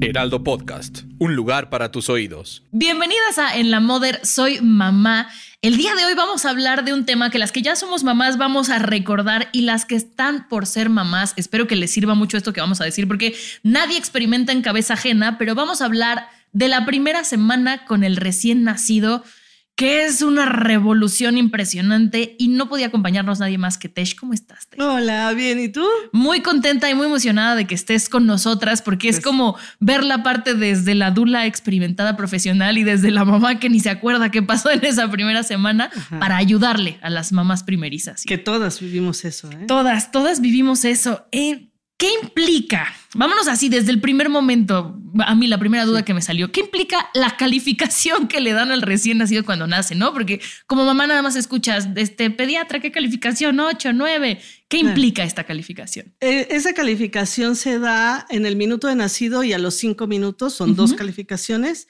Heraldo Podcast, un lugar para tus oídos. Bienvenidas a En la Mother, soy mamá. El día de hoy vamos a hablar de un tema que las que ya somos mamás vamos a recordar y las que están por ser mamás, espero que les sirva mucho esto que vamos a decir porque nadie experimenta en cabeza ajena, pero vamos a hablar de la primera semana con el recién nacido que es una revolución impresionante y no podía acompañarnos nadie más que Tesh. ¿Cómo estás? Tesh? Hola, bien, ¿y tú? Muy contenta y muy emocionada de que estés con nosotras porque es como ver la parte desde la dula experimentada profesional y desde la mamá que ni se acuerda qué pasó en esa primera semana para ayudarle a las mamás primerizas. Que todas vivimos eso, ¿eh? Todas, todas vivimos eso. Eh, ¿Qué implica? Vámonos así desde el primer momento. A mí la primera duda que me salió, ¿qué implica la calificación que le dan al recién nacido cuando nace, no? Porque como mamá nada más escuchas, este pediatra, ¿qué calificación? 8, 9. ¿Qué implica esta calificación? Eh, esa calificación se da en el minuto de nacido y a los cinco minutos, son dos calificaciones,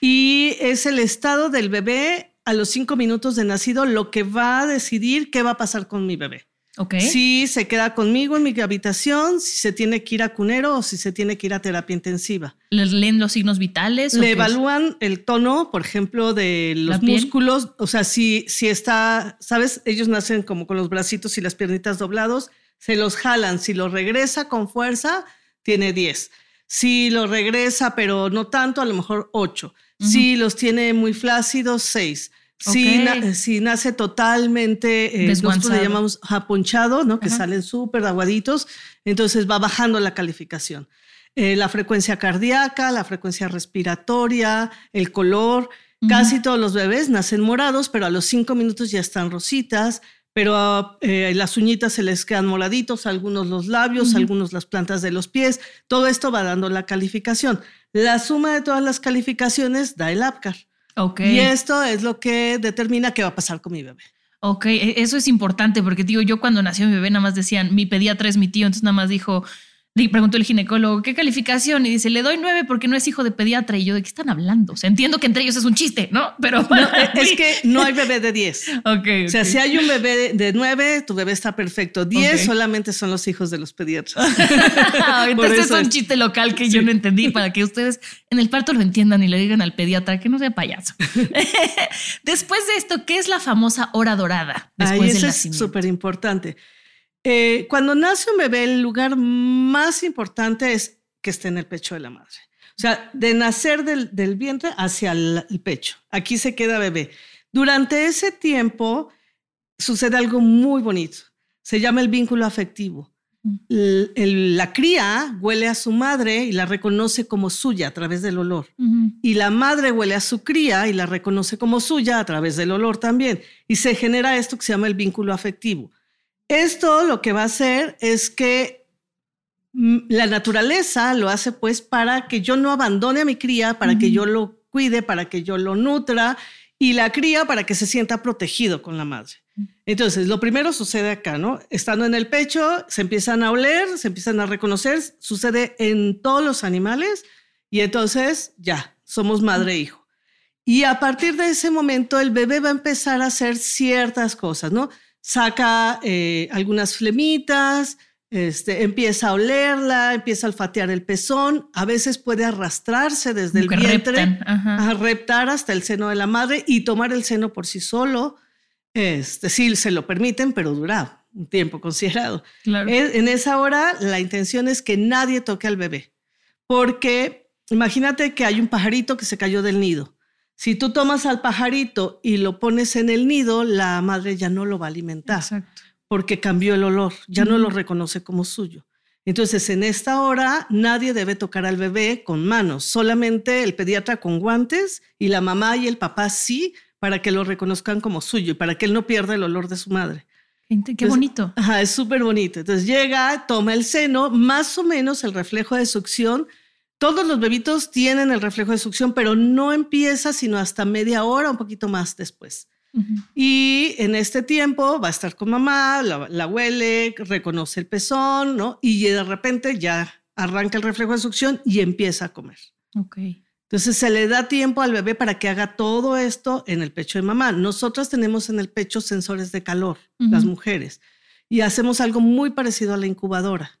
y es el estado del bebé a los cinco minutos de nacido lo que va a decidir qué va a pasar con mi bebé. Si se queda conmigo en mi habitación, si se tiene que ir a cunero o si se tiene que ir a terapia intensiva. ¿Les leen los signos vitales? Le evalúan el tono, por ejemplo, de los músculos. O sea, si, si está, ¿sabes? Ellos nacen como con los bracitos y las piernitas doblados, se los jalan. Si lo regresa con fuerza, tiene 10. Si lo regresa, pero no tanto, a lo mejor 8. Si los tiene muy flácidos, 6. Si, nace totalmente, eh, nosotros le llamamos japonchado, ¿no? que salen súper aguaditos, entonces va bajando la calificación. Eh, la frecuencia cardíaca, la frecuencia respiratoria, el color. Casi todos los bebés nacen morados, pero a los cinco minutos ya están rositas, pero eh, las uñitas se les quedan moraditos, algunos los labios, algunos las plantas de los pies. Todo esto va dando la calificación. La suma de todas las calificaciones da el APCAR. Y esto es lo que determina qué va a pasar con mi bebé. Ok, e, eso es importante porque digo, yo cuando nació mi bebé nada más decían, mi pediatra es mi tío, entonces nada más dijo, y preguntó el ginecólogo, ¿qué calificación? Y dice, le doy nueve porque no es hijo de pediatra. Y yo, ¿de qué están hablando? O sea, entiendo que entre ellos es un chiste, ¿no? Pero es que no hay bebé de diez. O sea, si hay un bebé de nueve, tu bebé está perfecto. Diez solamente son los hijos de los pediatras. Entonces es un chiste local que yo no entendí para que ustedes en el parto lo entiendan y le digan al pediatra que no sea payaso. Después de esto, ¿qué es la famosa hora dorada? Después eso es súper importante. Eh, cuando nace un bebé, el lugar más importante es que esté en el pecho de la madre. O sea, de nacer del, vientre hacia el, pecho. Aquí se queda bebé. Durante ese tiempo sucede algo muy bonito. Se llama el vínculo afectivo. Mm. la cría huele a su madre y la reconoce como suya a través del olor. Y la madre huele a su cría y la reconoce como suya a través del olor también. Y se genera esto que se llama el vínculo afectivo. Esto lo que va a hacer es que mm, la naturaleza lo hace pues para que yo no abandone a mi cría, para que yo lo cuide, para que yo lo nutra y la cría para que se sienta protegido con la madre. Entonces, lo primero sucede acá, ¿no? Estando en el pecho, se empiezan a oler, se empiezan a reconocer, sucede en todos los animales y entonces ya, somos madre e hijo. Y a partir de ese momento, el bebé va a empezar a hacer ciertas cosas, ¿no? Saca eh, algunas flemitas, este, empieza a olerla, empieza a olfatear el pezón, a veces puede arrastrarse desde el vientre, a reptar hasta el seno de la madre y tomar el seno por sí solo. Este, sí, se lo permiten, pero dura un tiempo considerado. En esa hora, la intención es que nadie toque al bebé, porque imagínate que hay un pajarito que se cayó del nido. Si tú tomas al pajarito y lo pones en el nido, la madre ya no lo va a alimentar porque cambió el olor, ya no lo reconoce como suyo. Entonces, en esta hora nadie debe tocar al bebé con manos, solamente el pediatra con guantes y la mamá y el papá sí, para que lo reconozcan como suyo y para que él no pierda el olor de su madre. Qué bonito. Ajá, es súper bonito. Entonces llega, toma el seno, más o menos el reflejo de succión todos los bebitos tienen el reflejo de succión, pero no empieza sino hasta media hora, un poquito más después. Y en este tiempo va a estar con mamá, la, huele, reconoce el pezón, ¿no? Y de repente ya arranca el reflejo de succión y empieza a comer. Ok. Entonces se le da tiempo al bebé para que haga todo esto en el pecho de mamá. Nosotras tenemos en el pecho sensores de calor, las mujeres, y hacemos algo muy parecido a la incubadora.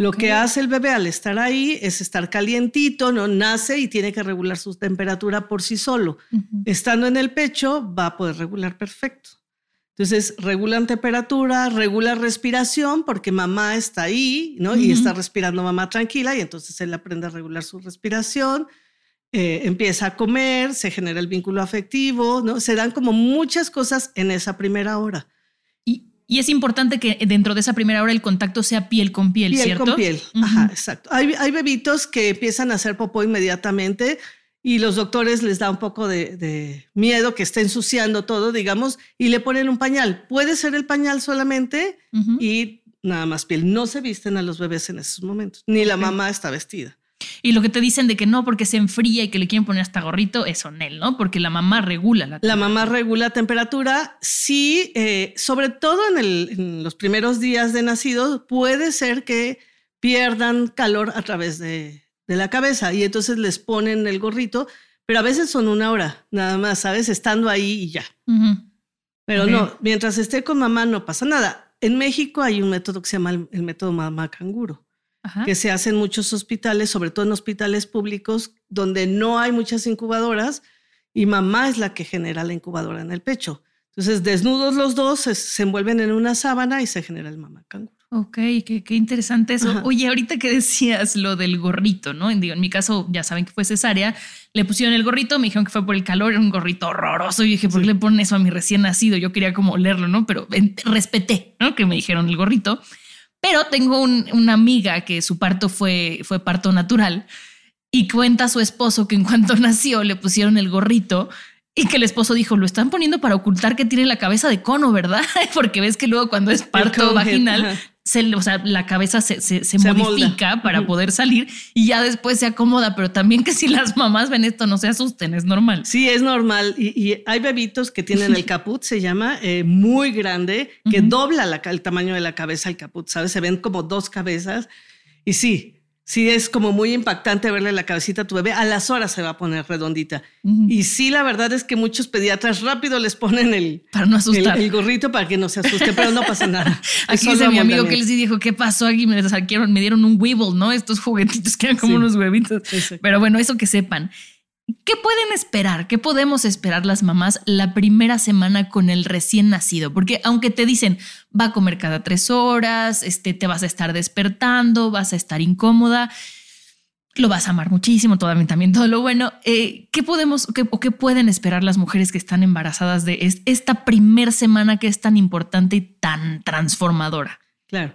Lo que hace el bebé al estar ahí es estar calientito, no nace y tiene que regular su temperatura por sí solo. Estando en el pecho va a poder regular perfecto. Entonces, regulan temperatura, regula respiración, porque mamá está ahí, ¿no? Y está respirando mamá tranquila, y entonces él aprende a regular su respiración, eh, empieza a comer, se genera el vínculo afectivo, ¿no? Se dan como muchas cosas en esa primera hora. Y, es importante que dentro de esa primera hora el contacto sea piel con piel, piel ¿cierto? Piel con piel, ajá, exacto. Hay, hay bebitos que empiezan a hacer popó inmediatamente, y los doctores les da un poco de, miedo que esté ensuciando todo, digamos, y le ponen un pañal. Puede ser el pañal solamente y nada más piel. No se visten a los bebés en esos momentos, ni la mamá está vestida. Y lo que te dicen de que no, porque se enfría y que le quieren poner hasta gorrito, es son él, ¿no? Porque la mamá regula la La mamá regula la temperatura. Sí, eh, sobre todo en, en los primeros días de nacido, puede ser que pierdan calor a través de, de la cabeza y entonces les ponen el gorrito, pero a veces son una hora, nada más, ¿sabes? Estando ahí y ya. Pero no, mientras esté con mamá no pasa nada. En México hay un método que se llama el, método mamá canguro, que se hace en muchos hospitales, sobre todo en hospitales públicos, donde no hay muchas incubadoras y mamá es la que genera la incubadora en el pecho. Entonces, desnudos los dos, se envuelven en una sábana y se genera el mamá canguro. Ok, qué, interesante eso. Oye, ahorita que decías lo del gorrito, ¿no? En, digo, en mi caso, ya saben que fue cesárea, le pusieron el gorrito, me dijeron que fue por el calor, era un gorrito horroroso. Y dije, ¿por qué le ponen eso a mi recién nacido? Yo quería como leerlo, ¿no? Pero respeté, ¿no? Que me dijeron el gorrito. Pero tengo una amiga que su parto fue, fue parto natural y cuenta a su esposo que en cuanto nació le pusieron el gorrito y que el esposo dijo, lo están poniendo para ocultar que tiene la cabeza de cono, ¿verdad? Porque ves que luego cuando es parto vaginal o sea, la cabeza se, se, modifica para poder salir y ya después se acomoda, pero también que si las mamás ven esto no se asusten, es normal. Sí, es normal. Y, hay bebitos que tienen el caput, se llama, eh, muy grande, que dobla la, el tamaño de la cabeza el caput, ¿sabes? Se ven como dos cabezas. Y sí, sí es como muy impactante verle la cabecita a tu bebé. A las horas se va a poner redondita. Y sí, la verdad es que muchos pediatras rápido les ponen el, para no asustar. el, gorrito para que no se asuste, pero no pasa nada. Aquí dice mi amigo que él sí dijo, ¿qué pasó aquí? Me, me dieron un Weeble, ¿no? Estos juguetitos que eran como unos huevitos. Pero bueno, eso que sepan. ¿Qué pueden esperar? ¿Qué podemos esperar las mamás la primera semana con el recién nacido? Porque aunque te dicen va a comer cada tres horas, este, te vas a estar despertando, vas a estar incómoda, lo vas a amar muchísimo, todavía también todo lo bueno. Eh, ¿Qué podemos o qué pueden esperar las mujeres que están embarazadas de esta primera semana que es tan importante y tan transformadora? Claro.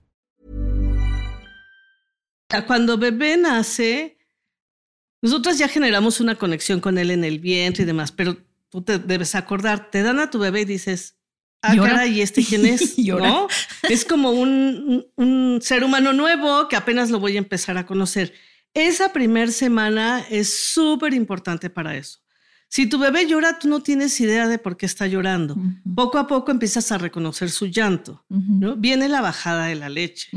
Cuando bebé nace, nosotros ya generamos una conexión con él en el vientre y demás, pero tú te debes acordar, te dan a tu bebé y dices, ah, cara, ¿y este quién es? ¿No? Es como un, un, ser humano nuevo que apenas lo voy a empezar a conocer. Esa primera semana es súper importante para eso. Si tu bebé llora, tú no tienes idea de por qué está llorando. Poco a poco empiezas a reconocer su llanto. ¿no? Viene la bajada de la leche.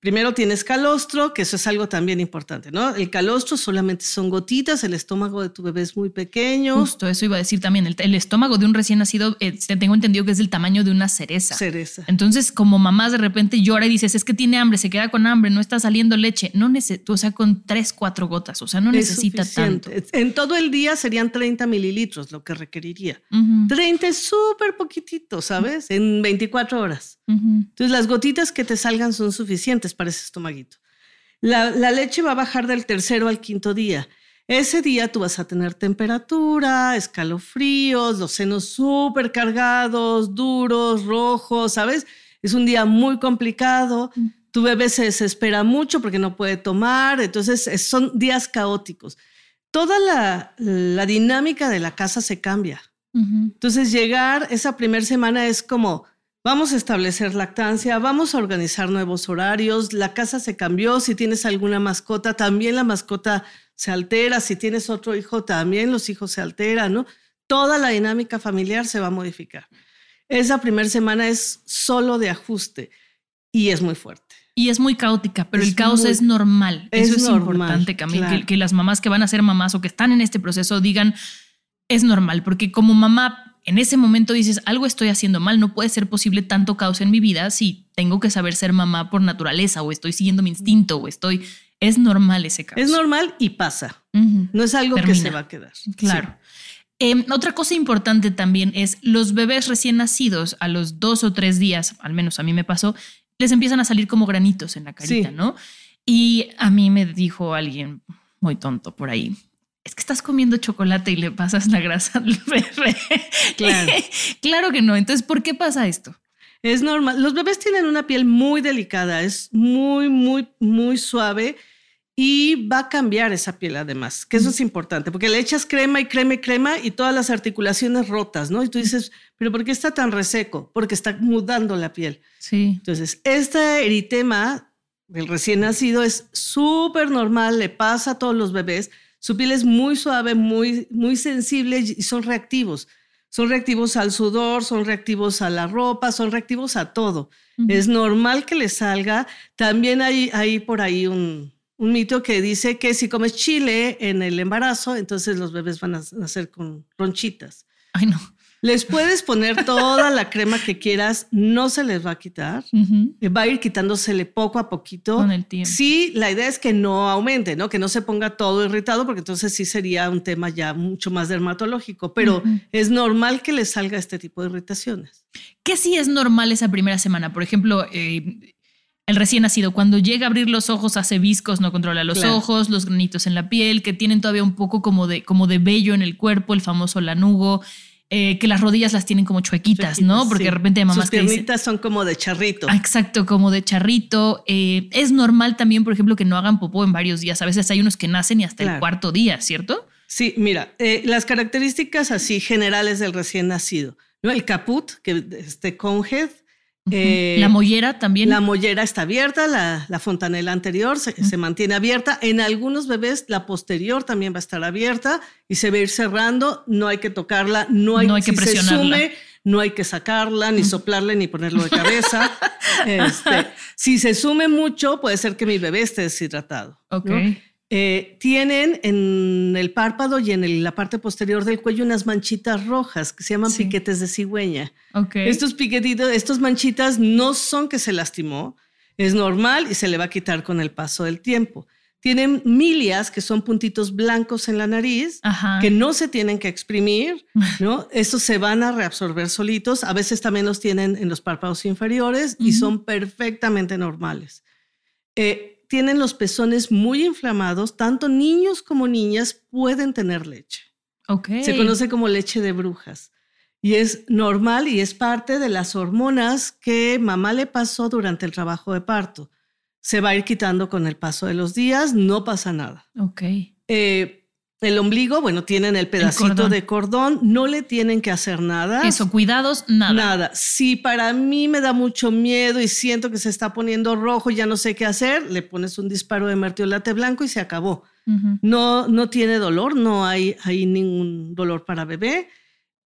Primero tienes calostro, que eso es algo también importante, ¿no? El calostro solamente son gotitas, el estómago de tu bebé es muy pequeño. Justo, eso iba a decir también. El, estómago de un recién nacido, eh, tengo entendido que es del tamaño de una cereza. Cereza. Entonces, como mamás de repente llora y dices, es que tiene hambre, se queda con hambre, no está saliendo leche. No necesita, o sea, con tres, cuatro gotas, o sea, no necesita tanto. En todo el día serían 30 mililitros lo que requeriría. 30 es súper poquitito, ¿sabes? En 24 horas. Entonces, las gotitas que te salgan son suficientes para ese estomaguito. La, leche va a bajar del tercero al quinto día. Ese día tú vas a tener temperatura, escalofríos, los senos súper cargados, duros, rojos, ¿sabes? Es un día muy complicado. Mm. Tu bebé se desespera mucho porque no puede tomar. Entonces, son días caóticos. Toda la, dinámica de la casa se cambia. Entonces, llegar esa primera semana es como Vamos a establecer lactancia, vamos a organizar nuevos horarios, la casa se cambió, si tienes alguna mascota, también la mascota se altera, si tienes otro hijo, también los hijos se alteran, ¿no? Toda la dinámica familiar se va a modificar. Esa primera semana es solo de ajuste y es muy fuerte. Y es muy caótica, pero el caos es normal. Eso es importante, Camila, que las mamás que van a ser mamás o que están en este proceso digan, es normal, porque como mamá en ese momento dices, algo estoy haciendo mal, no puede ser posible tanto caos en mi vida si tengo que saber ser mamá por naturaleza o estoy siguiendo mi instinto o estoy... Es normal ese caos. Es normal y pasa. No es algo que se va a quedar. Claro. Em, otra cosa importante también es los bebés recién nacidos a los dos o tres días, al menos a mí me pasó, les empiezan a salir como granitos en la carita, ¿no? Y a mí me dijo alguien muy tonto por ahí, es que estás comiendo chocolate y le pasas la grasa al bebé. Claro. claro que no. Entonces, ¿por qué pasa esto? Es normal. Los bebés tienen una piel muy delicada, es muy, muy, muy suave y va a cambiar esa piel además, que eso es importante, porque le echas crema y crema y crema y todas las articulaciones rotas, ¿no? Y tú dices, pero ¿por qué está tan reseco? Porque está mudando la piel. Sí. Entonces, este eritema del recién nacido es súper normal, le pasa a todos los bebés su piel es muy suave, muy, muy sensible y son reactivos. Son reactivos al sudor, son reactivos a la ropa, son reactivos a todo. Es normal que les salga. También hay, hay por ahí un, un mito que dice que si comes chile en el embarazo, entonces los bebés van a nacer con ronchitas. Ay, no. Les puedes poner toda la crema que quieras, no se les va a quitar. Va a ir quitándosele poco a poquito. Con el tiempo. Sí, la idea es que no aumente, ¿no? Que no se ponga todo irritado, porque entonces sí sería un tema ya mucho más dermatológico. Pero es normal que les salga este tipo de irritaciones. ¿Qué sí es normal esa primera semana? Por ejemplo, eh, el recién nacido, cuando llega a abrir los ojos hace viscos, no controla los ojos, los granitos en la piel, que tienen todavía un poco como de, como de vello en el cuerpo, el famoso lanugo. Eh, que las rodillas las tienen como chuequitas, ¿no? Porque de repente mamás Sus piernitas son como de charrito. Ah, exacto, como de charrito. Eh, es normal también, por ejemplo, que no hagan popó en varios días. A veces hay unos que nacen y hasta el cuarto día, ¿cierto? Sí, mira, eh, las características así generales del recién nacido, ¿no? El caput, que este conhead, eh, la mollera también. La mollera está abierta, la, fontanela anterior se, mantiene abierta. En algunos bebés la posterior también va a estar abierta y se va a ir cerrando. No hay que tocarla, no hay, que presionarla. no hay que sacarla, ni soplarle, ni ponerlo de cabeza. Este, si se sume mucho, puede ser que mi bebé esté deshidratado. Ok. Eh, tienen en el párpado y en la parte posterior del cuello unas manchitas rojas que se llaman piquetes de cigüeña. Estos piquetitos, estas manchitas no son que se lastimó, es normal y se le va a quitar con el paso del tiempo. Tienen milias, que son puntitos blancos en la nariz, que no se tienen que exprimir, ¿no? Estos se van a reabsorber solitos. A veces también los tienen en los párpados inferiores y son perfectamente normales. Eh, tienen los pezones muy inflamados, tanto niños como niñas pueden tener leche. Okay. Se conoce como leche de brujas. Y es normal y es parte de las hormonas que mamá le pasó durante el trabajo de parto. Se va a ir quitando con el paso de los días, no pasa nada. Ok. Eh, el ombligo, bueno, tienen el pedacito de cordón, no le tienen que hacer nada. Eso, cuidados, nada. Nada. Si para mí me da mucho miedo y siento que se está poniendo rojo y ya no sé qué hacer, le pones un disparo de mertiolate blanco y se acabó. no, no tiene dolor, no hay, hay ningún dolor para bebé.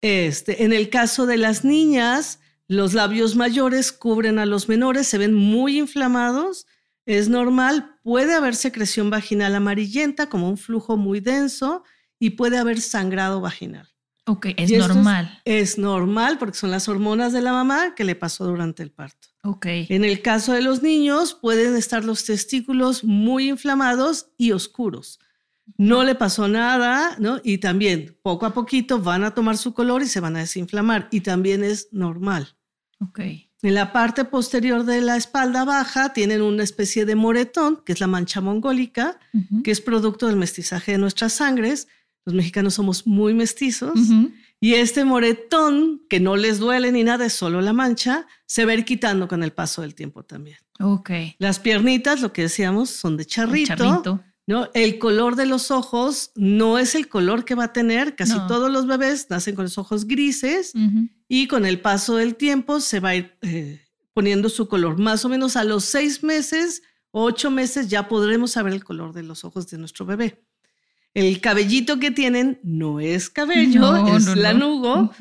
Este, en el caso de las niñas, los labios mayores cubren a los menores, se ven muy inflamados es normal, puede haber secreción vaginal amarillenta como un flujo muy denso y puede haber sangrado vaginal. Ok, es normal. Es, normal porque son las hormonas de la mamá que le pasó durante el parto. Ok. En el caso de los niños, pueden estar los testículos muy inflamados y oscuros. No le pasó nada, ¿no? Y también poco a poquito van a tomar su color y se van a desinflamar. Y también es normal. Ok. En la parte posterior de la espalda baja tienen una especie de moretón, que es la mancha mongólica, que es producto del mestizaje de nuestras sangres. Los mexicanos somos muy mestizos. Y este moretón, que no les duele ni nada, es solo la mancha, se va a ir quitando con el paso del tiempo también. Ok. Las piernitas, lo que decíamos, son de charrito. ¿No? El color de los ojos no es el color que va a tener. Casi No. todos los bebés nacen con los ojos grises y con el paso del tiempo se va a ir eh, poniendo su color. Más o menos a los seis meses, ocho meses, ya podremos saber el color de los ojos de nuestro bebé. El cabellito que tienen no es cabello, No, es no, lanugo.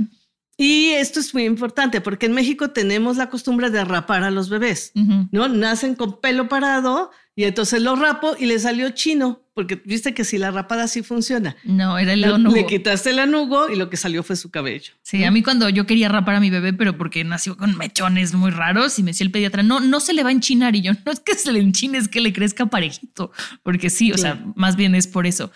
Y esto es muy importante porque en México tenemos la costumbre de rapar a los bebés. ¿no? Nacen con pelo parado y entonces lo rapo y le salió chino, porque viste que si la rapada sí funciona. No, era el leonugo. le quitaste el anugo y lo que salió fue su cabello. Sí, a mí cuando yo quería rapar a mi bebé, pero porque nació con mechones muy raros y me decía el pediatra, no, no se le va a enchinar. Y yo, no es que se le enchine, es que le crezca parejito. Porque sí, o sea, más bien es por eso.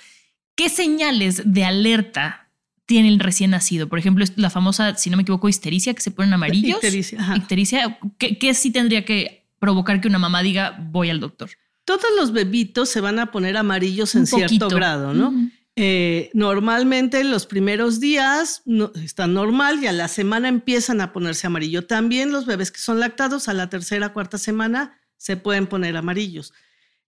¿Qué señales de alerta tiene el recién nacido? Por ejemplo, la famosa, si no me equivoco, histericia, que se ponen amarillos. Ictericia, ajá. Ictericia, ¿qué, qué sí tendría que provocar que una mamá diga, voy al doctor? Todos los bebitos se van a poner amarillos en Un cierto poquito. grado, ¿no? Ujú. Eh, normalmente los primeros días no, están normal y a la semana empiezan a ponerse amarillo. También los bebés que son lactados a la tercera, cuarta semana se pueden poner amarillos.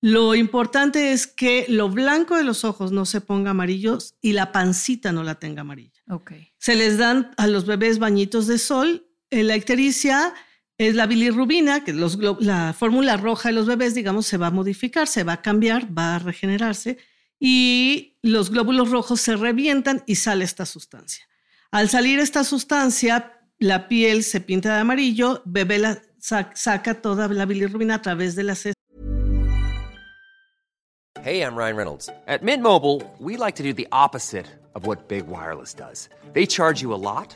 Lo importante es que lo blanco de los ojos no se ponga amarillos y la pancita no la tenga amarilla. Ok. Se les dan a los bebés bañitos de sol. Eh, La ictericia es la bilirrubina, que los la fórmula roja de los bebés, digamos, se va a modificar, se va a cambiar, va a regenerarse y los glóbulos rojos se revientan y sale esta sustancia. Al salir esta sustancia, la piel se pinta de amarillo, bebé la, sa- saca toda la bilirrubina a través de las Hey, I'm Ryan Reynolds. At Mint Mobile, we like to do the opposite of what Big Wireless does. They charge you a lot,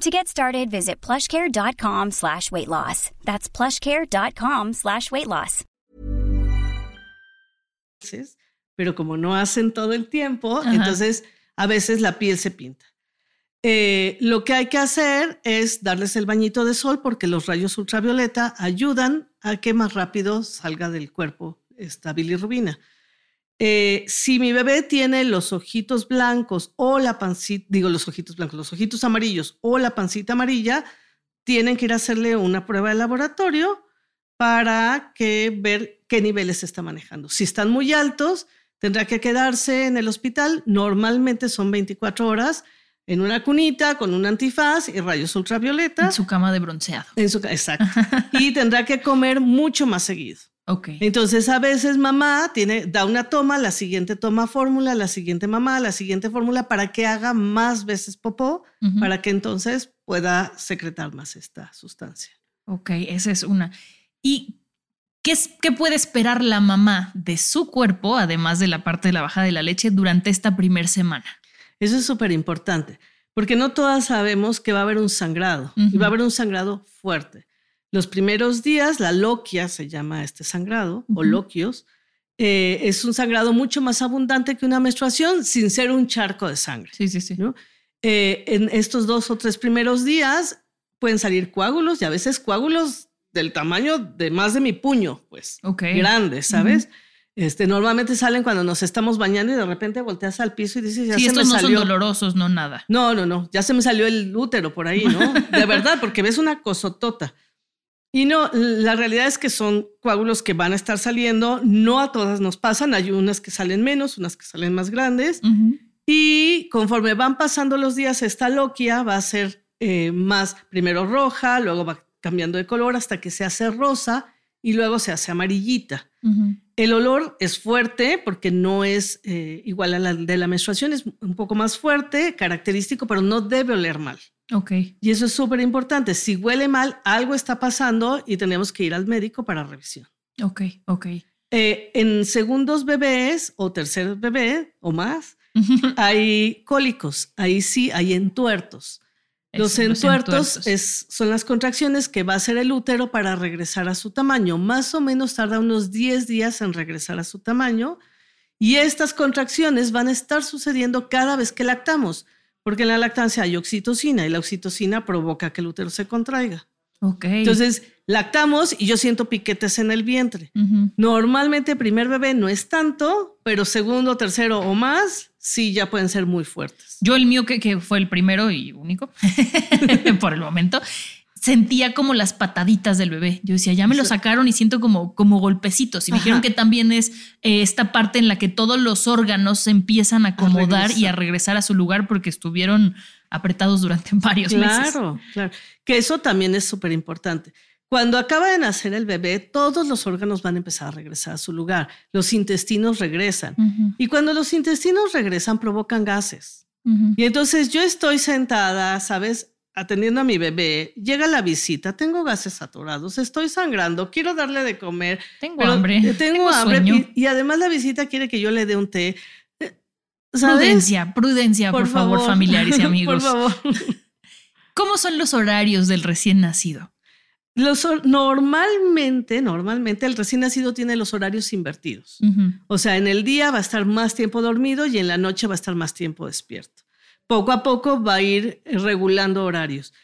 To get started, visit plushcare.com slash weight loss. That's plushcare.com slash weight loss. pero como no hacen todo el tiempo, Ajá. entonces a veces la piel se pinta. Eh, lo que hay que hacer es darles el bañito de sol porque los rayos ultravioleta ayudan a que más rápido salga del cuerpo esta bilirrubina. Eh, si mi bebé tiene los ojitos blancos o la pancita, digo los ojitos blancos, los ojitos amarillos o la pancita amarilla, tienen que ir a hacerle una prueba de laboratorio para que ver qué niveles está manejando. Si están muy altos, tendrá que quedarse en el hospital. Normalmente son 24 horas en una cunita con un antifaz y rayos ultravioleta. En su cama de bronceado. En su exacto. y tendrá que comer mucho más seguido. Ok. Entonces, a veces mamá tiene, da una toma, la siguiente toma fórmula, la siguiente mamá, la siguiente fórmula para que haga más veces popó, para que entonces pueda secretar más esta sustancia. Ok, esa es una. ¿Y qué, es, qué puede esperar la mamá de su cuerpo, además de la parte de la bajada de la leche, durante esta primer semana? Eso es súper importante, porque no todas sabemos que va a haber un sangrado y va a haber un sangrado fuerte. Los primeros días, la loquia se llama este sangrado, o Ujú. loquios, eh, es un sangrado mucho más abundante que una menstruación sin ser un charco de sangre. Sí, sí, sí. ¿no? Eh, en estos dos o tres primeros días pueden salir coágulos y a veces coágulos del tamaño de más de mi puño, pues Ok. grandes, ¿sabes? Este, normalmente salen cuando nos estamos bañando y de repente volteas al piso y dices, ya Sí, se me estos no son dolorosos, no nada. No, no, no, ya se me salió el útero por ahí, ¿no? De verdad, porque ves una cosotota. Y no, la realidad es que son coágulos que van a estar saliendo, no a todas nos pasan, hay unas que salen menos, unas que salen más grandes, y conforme van pasando los días, esta loquia va a ser eh, más, primero roja, luego va cambiando de color hasta que se hace rosa y luego se hace amarillita. El olor es fuerte porque no es eh, igual a la de la menstruación, es un poco más fuerte, característico, pero no debe oler mal. Ok. Y eso es súper importante. Si huele mal, algo está pasando y tenemos que ir al médico para revisión. Ok, ok. Eh, en segundos bebés o tercer bebé o más, hay cólicos, ahí sí hay entuertos. Los Eso, entuertos, Es, son las contracciones que va a hacer el útero para regresar a su tamaño. Más o menos tarda unos 10 días en regresar a su tamaño. Y estas contracciones van a estar sucediendo cada vez que lactamos, porque en la lactancia hay oxitocina y la oxitocina provoca que el útero se contraiga. Ok. Entonces, lactamos y yo siento piquetes en el vientre. Normalmente primer bebé no es tanto, pero segundo, tercero o más, sí ya pueden ser muy fuertes. Yo el mío, que, que fue el primero y único por el momento, sentía como las pataditas del bebé. Yo decía, ya me lo sacaron y siento como, como golpecitos. Y me dijeron que también es eh, esta parte en la que todos los órganos se empiezan a acomodar y a regresar. a su lugar porque estuvieron apretados durante varios meses. Claro, claro. Que eso también es súper importante. Cuando acaba de nacer el bebé, todos los órganos van a empezar a regresar a su lugar. Los intestinos regresan. Y cuando los intestinos regresan, provocan gases. Y entonces yo estoy sentada, ¿sabes? Atendiendo a mi bebé, llega la visita, tengo gases atorados, estoy sangrando, quiero darle de comer. Tengo hambre. Tengo, Tengo hambre. sueño. Y, y además la visita quiere que yo le dé un té. Eh, ¿Sabes? Prudencia, prudencia, por, favor, familiares y amigos. por favor. ¿Cómo son los horarios del recién nacido? Los, normalmente, normalmente el recién nacido tiene los horarios invertidos. O sea, en el día va a estar más tiempo dormido y en la noche va a estar más tiempo despierto. Poco a poco va a ir regulando horarios.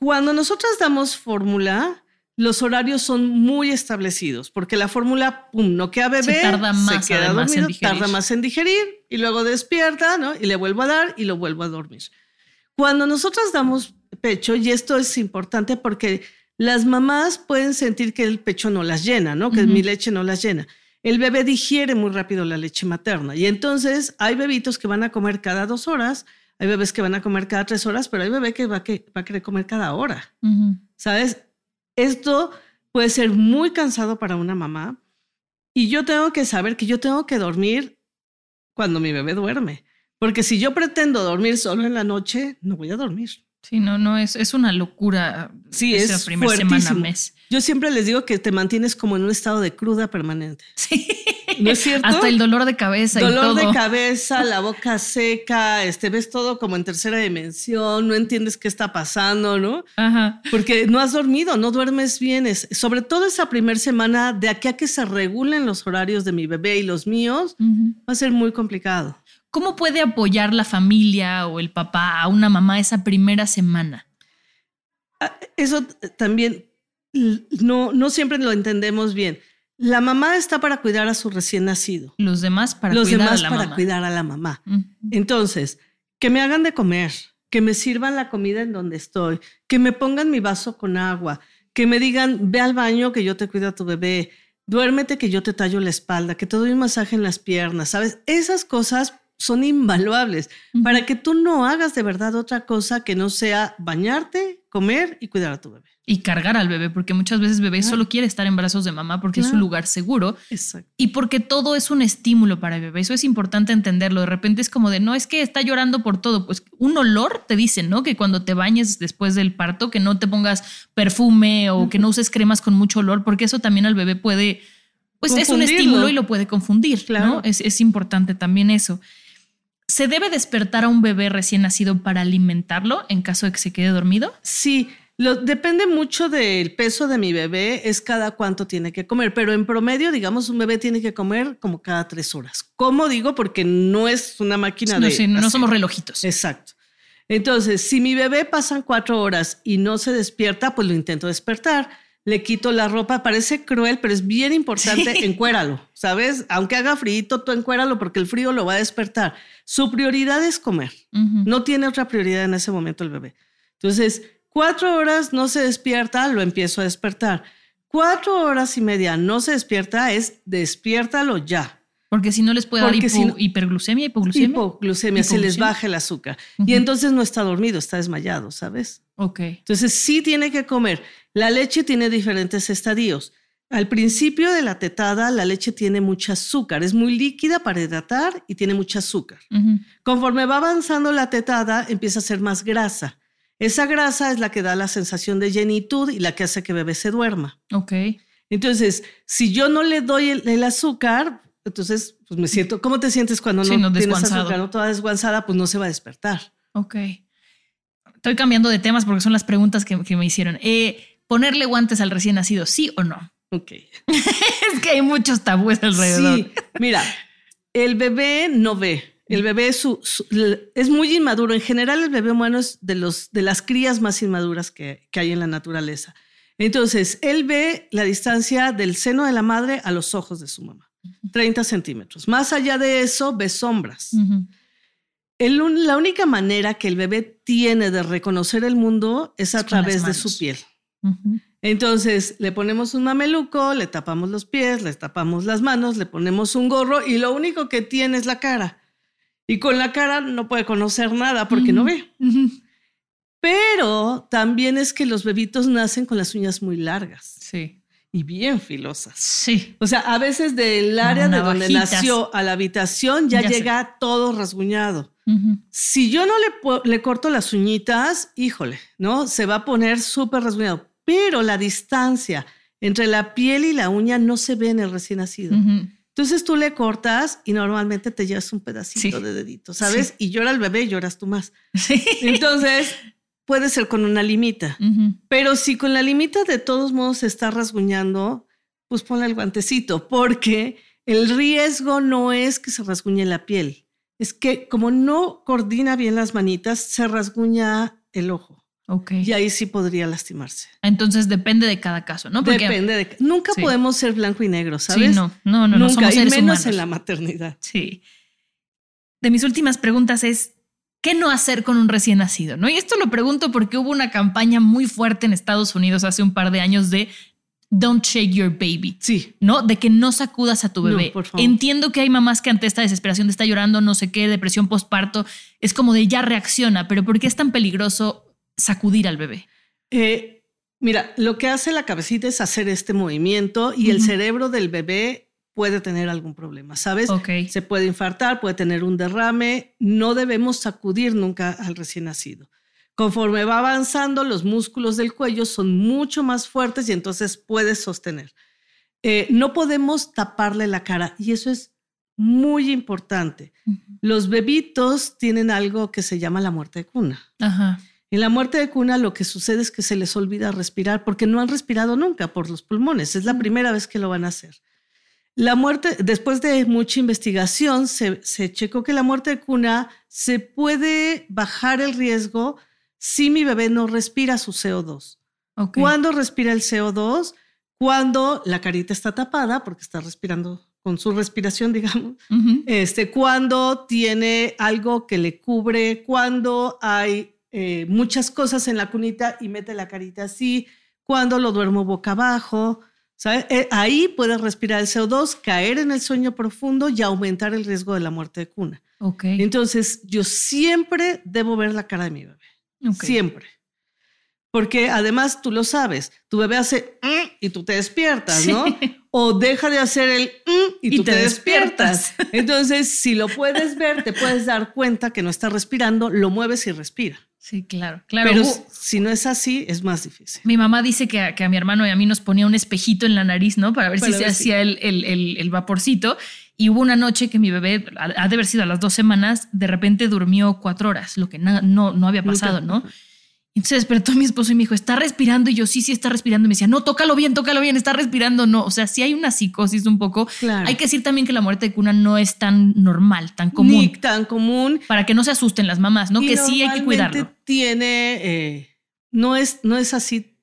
Cuando nosotras damos fórmula, los horarios son muy establecidos, porque la fórmula, pum, no queda bebé, Se tarda más, queda dormido, tarda más en digerir y luego despierta, ¿no? Y le vuelvo a dar y lo vuelvo a dormir. Cuando nosotras damos pecho, y esto es importante porque las mamás pueden sentir que el pecho no las llena, ¿no? Que mi leche no las llena. El bebé digiere muy rápido la leche materna y entonces hay bebitos que van a comer cada dos horas, hay bebés que van a comer cada tres horas, pero hay bebé que va, que va a querer comer cada hora. ¿Sabes? Esto puede ser muy cansado para una mamá y yo tengo que saber que yo tengo que dormir cuando mi bebé duerme. Porque si yo pretendo dormir solo en la noche, no voy a dormir. Sí, no, no, es, es una locura. Sí, esa es primera semana, mes. Yo siempre les digo que te mantienes como en un estado de cruda permanente. Sí. ¿No es cierto? Hasta el dolor de cabeza y Dolor todo. de cabeza, la boca seca, este, ves todo como en tercera dimensión, no entiendes qué está pasando, ¿no? Ajá. Porque no has dormido, no duermes bien. Es, sobre todo esa primera semana, de aquí a que se regulen los horarios de mi bebé y los míos, va a ser muy complicado. ¿Cómo puede apoyar la familia o el papá a una mamá esa primera semana? Ah, Eso también no, no siempre lo entendemos bien. La mamá está para cuidar a su recién nacido. Los demás para los cuidar demás a la para mamá. cuidar a la mamá. Entonces, que me hagan de comer, que me sirvan la comida en donde estoy, que me pongan mi vaso con agua, que me digan, ve al baño que yo te cuido a tu bebé, duérmete que yo te tallo la espalda, que te doy un masaje en las piernas, ¿sabes? Esas cosas son invaluables para que tú no hagas de verdad otra cosa que no sea bañarte, comer y cuidar a tu bebé. Y cargar al bebé, porque muchas veces bebé Claro. solo quiere estar en brazos de mamá porque es su Claro. lugar seguro Exacto. y porque todo es un estímulo para el bebé. Eso es importante entenderlo. De repente es como de, no, es que está llorando por todo. Pues un olor te dicen, ¿no? Que cuando te bañes después del parto, que no te pongas perfume o que no uses cremas con mucho olor, porque eso también al bebé puede, pues es un estímulo y lo puede confundir, Claro. ¿no? Es, es importante también eso. ¿Se debe despertar a un bebé recién nacido para alimentarlo en caso de que se quede dormido? Sí, lo, depende mucho del peso de mi bebé, es cada cuánto tiene que comer, pero en promedio, digamos, un bebé tiene que comer como cada tres horas. ¿Cómo digo? Porque no es una máquina No, de... sí, no así. somos relojitos. Exacto. Entonces, si mi bebé pasan cuatro horas y no se despierta, pues lo intento despertar. Le quito la ropa, parece cruel, pero es bien importante, Sí. encuéralo, ¿sabes? Aunque haga frío, tú encuéralo porque el frío lo va a despertar. Su prioridad es comer. Ujú. No tiene otra prioridad en ese momento el bebé. Entonces, cuatro horas no se despierta, lo empiezo a despertar. Cuatro horas y media no se despierta, es despiértalo ya. Porque si no les puede dar Porque hipo- si no- hipoglucemia, hipoglucemia. Hipoglucemia, se les baja el azúcar. Ujú. Y entonces no está dormido, está desmayado, ¿sabes? ok. Entonces sí tiene que comer. La leche tiene diferentes estadios. Al principio de la tetada, la leche tiene mucho azúcar, es muy líquida para hidratar y tiene mucho azúcar. Conforme va avanzando la tetada, empieza a ser más grasa. Esa grasa es la que da la sensación de llenitud y la que hace que bebé se duerma. Ok. Entonces, si yo no le doy el, el azúcar, entonces pues me siento, ¿cómo te sientes cuando Sí, no, no, tienes azúcar, no toda desguanzada? Pues no se va a despertar. Ok. Estoy cambiando de temas porque son las preguntas que, que me hicieron. Eh, ¿Ponerle guantes al recién nacido, sí o no? Ok. es que hay muchos tabúes alrededor. Sí, mira, el bebé no ve. El bebé es, su- su- es muy inmaduro. En general, el bebé humano es de, los, de las crías más inmaduras que, que hay en la naturaleza. Entonces, él ve la distancia del seno de la madre a los ojos de su mamá, 30 centímetros. Más allá de eso, ve sombras. El la única manera que el bebé tiene de reconocer el mundo es a Es través de su piel. Entonces le ponemos un mameluco, le tapamos los pies, le tapamos las manos, le ponemos un gorro y lo único que tiene es la cara. Y con la cara no puede conocer nada porque no ve. Pero también es que los bebitos nacen con las uñas muy largas Sí. Y bien filosas. Sí. O sea, a veces del área de donde nació a la habitación ya, Ya sé. llega todo rasguñado. Ujú. Si yo no le, le corto las uñitas, híjole, ¿no? Se va a poner súper rasguñado. Pero la distancia entre la piel y la uña no se ve en el recién nacido. Ujú. Entonces tú le cortas y normalmente te llevas un pedacito Sí. de dedito, ¿sabes? Sí. Y llora el bebé y lloras tú más. Sí. Entonces puede ser con una limita. Pero si con la limita de todos modos se está rasguñando, pues ponle el guantecito, porque el riesgo no es que se rasguñe la piel, es que como no coordina bien las manitas, se rasguña el ojo Ok. y ahí sí podría lastimarse. Entonces depende de cada caso, ¿no? Porque- Depende de... Nunca Sí. podemos ser blanco y negro, ¿sabes? Sí, no, no, no, no Nunca, somos y seres menos humanos. en la maternidad. Sí. De mis últimas preguntas es, ¿qué no hacer con un recién nacido? ¿No? Y esto lo pregunto porque hubo una campaña muy fuerte en Estados Unidos hace un par de años de Don't shake your baby. Sí. ¿no? De que no sacudas a tu No, bebé. por favor. Entiendo que hay mamás que ante esta desesperación de está llorando, no sé qué, depresión postparto, es como de ya reacciona, pero ¿por qué es tan peligroso sacudir al bebé? Eh, mira, lo que hace la cabecita es hacer este movimiento y el cerebro del bebé puede tener algún problema, ¿sabes? Se puede infartar, puede tener un derrame. No debemos sacudir nunca al recién nacido. Conforme va avanzando, los músculos del cuello son mucho más fuertes y entonces puedes sostener. Eh, no podemos taparle la cara y eso es muy importante. Los bebitos tienen algo que se llama la muerte de cuna. Ajá. En la muerte de cuna lo que sucede es que se les olvida respirar porque no han respirado nunca por los pulmones. Es la primera vez que lo van a hacer. La muerte, después de mucha investigación, se, se checó que la muerte de cuna se puede bajar el riesgo si mi bebé no respira su CO2. Ok. ¿Cuándo respira el CO2? Cuando la carita está tapada, porque está respirando con su respiración, digamos. Ujú. Este, cuando tiene algo que le cubre, cuando hay eh, muchas cosas en la cunita y mete la carita así, cuando lo duermo boca abajo, ¿sabe? Eh, ahí puede respirar el CO2, caer en el sueño profundo y aumentar el riesgo de la muerte de cuna. Ok. Entonces, yo siempre debo ver la cara de mi bebé, siempre. Porque además tú lo sabes, tu bebé hace "Mm", y tú te despiertas, ¿no? O deja de hacer el "Mm", y, Y tú te te, despiertas. despiertas. Entonces, si lo puedes ver, te puedes dar cuenta que no está respirando, lo mueves y respira. Sí, claro. Claro. Pero si no es así, es más difícil. Mi mamá dice que a, que a mi hermano y a mí nos ponía un espejito en la nariz, ¿no? Para ver Para si se si- hacía el, el- el- el vaporcito. Y hubo una noche que mi bebé, ha de haber sido a las dos semanas, de repente durmió cuatro horas, lo que no, no había Nunca. pasado, ¿no? Entonces despertó mi esposo y me dijo, ¿está respirando? Y yo, sí, sí, está respirando. Y me decía, no, tócalo bien, tócalo bien, está respirando. No, o sea, sí hay una psicosis un poco. Claro. Hay que decir también que la muerte de cuna no es tan normal, tan común, Ni tan común. para que no se asusten las mamás, ¿no? Y Que sí hay que cuidarlo. Tiene, eh, no, es, no es así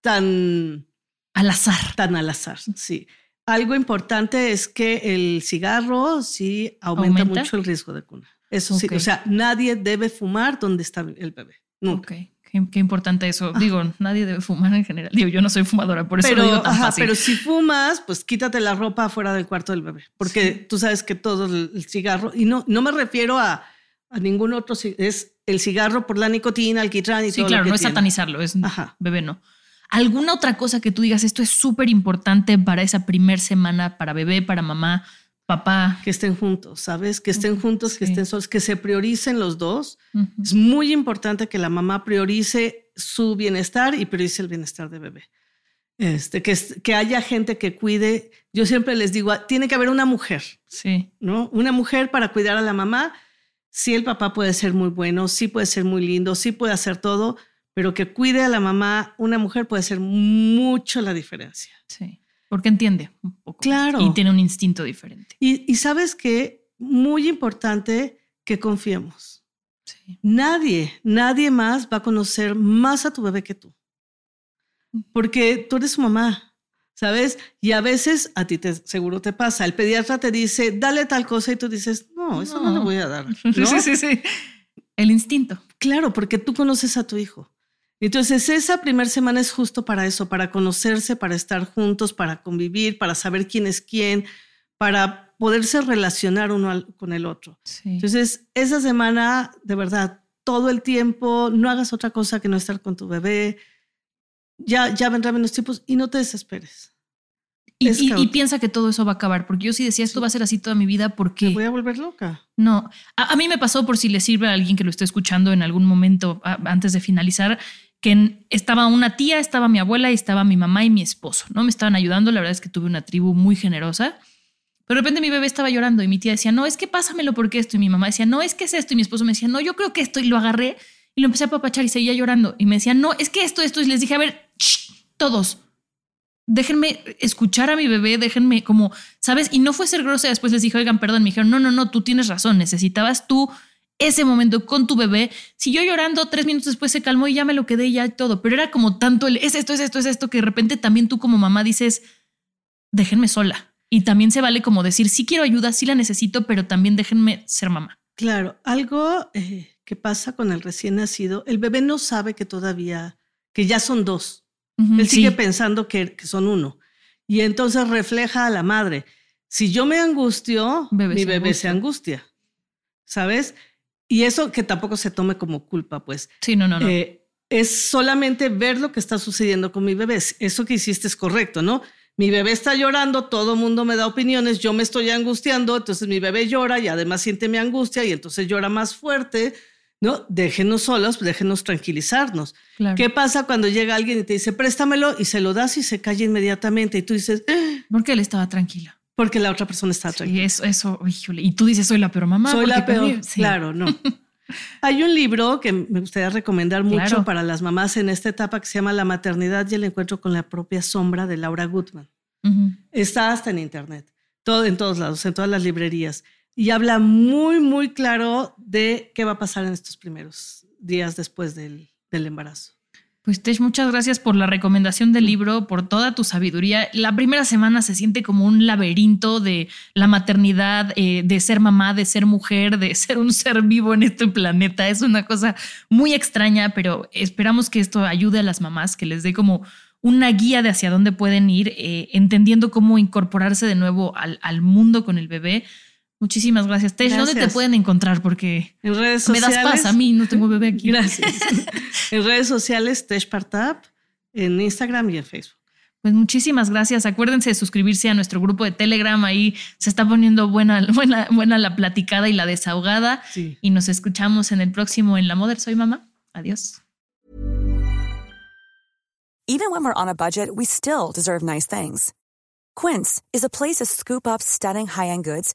tan Al azar. tan al azar, sí. Algo importante es que el cigarro sí aumenta, ¿Aumenta? mucho el riesgo de cuna. Eso sí, o sea, nadie debe fumar donde está el bebé. Nunca. Ok, qué, qué importante eso. Digo, nadie debe fumar en general. Digo, yo no soy fumadora, por eso Pero, lo digo tan ajá, fácil. pero si fumas, pues quítate la ropa fuera del cuarto del bebé, porque tú sabes que todo el, cigarro, y no, no me refiero a, a ningún otro, es el cigarro por la nicotina, alquitrán y sí, todo claro, lo que no es tiene. satanizarlo, es Ajá. bebé no. ¿Alguna otra cosa que tú digas, esto es súper importante para esa primer semana, para bebé, para mamá, papá? Que estén juntos, ¿sabes? Que estén juntos, que estén solos, que se prioricen los dos. Es muy importante que la mamá priorice su bienestar y priorice el bienestar de bebé. este, que, que haya gente que cuide. Yo siempre les digo, tiene que haber una mujer, Sí. ¿no? Una mujer para cuidar a la mamá. Sí, el papá puede ser muy bueno, sí puede ser muy lindo, sí puede hacer todo, pero que cuide a la mamá, una mujer puede hacer mucho la diferencia. Sí. Porque entiende un poco. Claro. Y tiene un instinto diferente. Y, y sabes que muy importante que confiemos. Sí. Nadie, nadie más va a conocer más a tu bebé que tú. Porque tú eres su mamá, ¿sabes? Y a veces a ti te, seguro te pasa. El pediatra te dice, dale tal cosa y tú dices, no, eso no, No. le voy a dar. Sí, sí, sí. El instinto. Claro, porque tú conoces a tu hijo. Entonces, esa primera semana es justo para eso, para conocerse, para estar juntos, para convivir, para saber quién es quién, para poderse relacionar uno al- con el otro. Sí. Entonces, esa semana, de verdad, todo el tiempo, no hagas otra cosa que no estar con tu bebé. Ya, ya vendrán menos tiempos y no te desesperes. Y, piensa que todo eso va a acabar, porque yo sí decía, esto va a ser así toda mi vida, Me porque voy a volver loca. no, a, a mí me pasó por si le sirve a alguien que lo esté escuchando en algún momento a- antes de finalizar, que estaba una tía, estaba mi abuela y estaba mi mamá y mi esposo, ¿no? Me estaban ayudando, la verdad es que tuve una tribu muy generosa. Pero de repente mi bebé estaba llorando y mi tía decía, no, es que pásamelo porque esto. Y mi mamá decía, no, es que es esto. Y mi esposo me decía, no, yo creo que esto. Y lo agarré y lo empecé a papachar y seguía llorando. Y me decía, no, es que esto, esto. Y les dije, a ver, shh, todos, déjenme escuchar a mi bebé, déjenme como, ¿sabes? Y no fue ser grosera. Después les dije, oigan, perdón. Me dijeron, no, no, no, tú tienes razón. Necesitabas tú ese momento con tu bebé. Siguió llorando, tres minutos después se calmó y ya me lo quedé y ya todo. Pero era como tanto el, es esto, es esto, es esto, que de repente también tú como mamá dices, déjenme sola. Y también se vale como decir, sí quiero ayuda, sí la necesito, pero también déjenme ser mamá. Claro, algo eh, que pasa con el recién nacido, el bebé no sabe que todavía, que ya son dos. Ujú, Él sí. sigue pensando que, que son uno. Y entonces refleja a la madre. Si yo me angustio, Bebé mi bebé se angustia. ¿Sabes? Y eso que tampoco se tome como culpa, pues. Sí, no, no, no. Eh, es solamente ver lo que está sucediendo con mi bebé. Eso que hiciste es correcto, ¿no? Mi bebé está llorando, todo el mundo me da opiniones, yo me estoy angustiando, entonces mi bebé llora y además siente mi angustia y entonces llora más fuerte, ¿no? Déjenos solos, déjenos tranquilizarnos. claro. ¿Qué pasa cuando llega alguien y te dice, préstamelo y se lo das y se calla inmediatamente y tú dices, "Ah", Porque él estaba tranquila. Porque la otra persona está Sí, tranquila. eso, eso, híjole. Y tú dices, soy la peor mamá. Soy la peor. sí. Claro, no. Hay un libro que me gustaría recomendar mucho Claro. para las mamás en esta etapa que se llama La maternidad y el encuentro con la propia sombra de Laura Gutman. Ujú. Está hasta en internet, todo en todos lados, en todas las librerías y habla muy muy claro de qué va a pasar en estos primeros días después del, del embarazo. Pues muchas gracias por la recomendación del libro, por toda tu sabiduría. La primera semana se siente como un laberinto de la maternidad, eh, de ser mamá, de ser mujer, de ser un ser vivo en este planeta. Es una cosa muy extraña, pero esperamos que esto ayude a las mamás, que les dé como una guía de hacia dónde pueden ir, eh, entendiendo cómo incorporarse de nuevo al, al mundo con el bebé. Muchísimas gracias. Tesh, ¿dónde te pueden encontrar? Porque En redes me sociales. das paz a mí, no tengo bebé aquí. Gracias. en redes sociales, Tesh Partap, en Instagram y en Facebook. Pues muchísimas gracias. Acuérdense de suscribirse a nuestro grupo de Telegram. Ahí se está poniendo buena, buena, buena la platicada y la desahogada. Sí. Y nos escuchamos en el próximo En la Moder. Soy mamá. Adiós. Even when we're on a budget, we still deserve nice things. Quince is a place to scoop up stunning high-end goods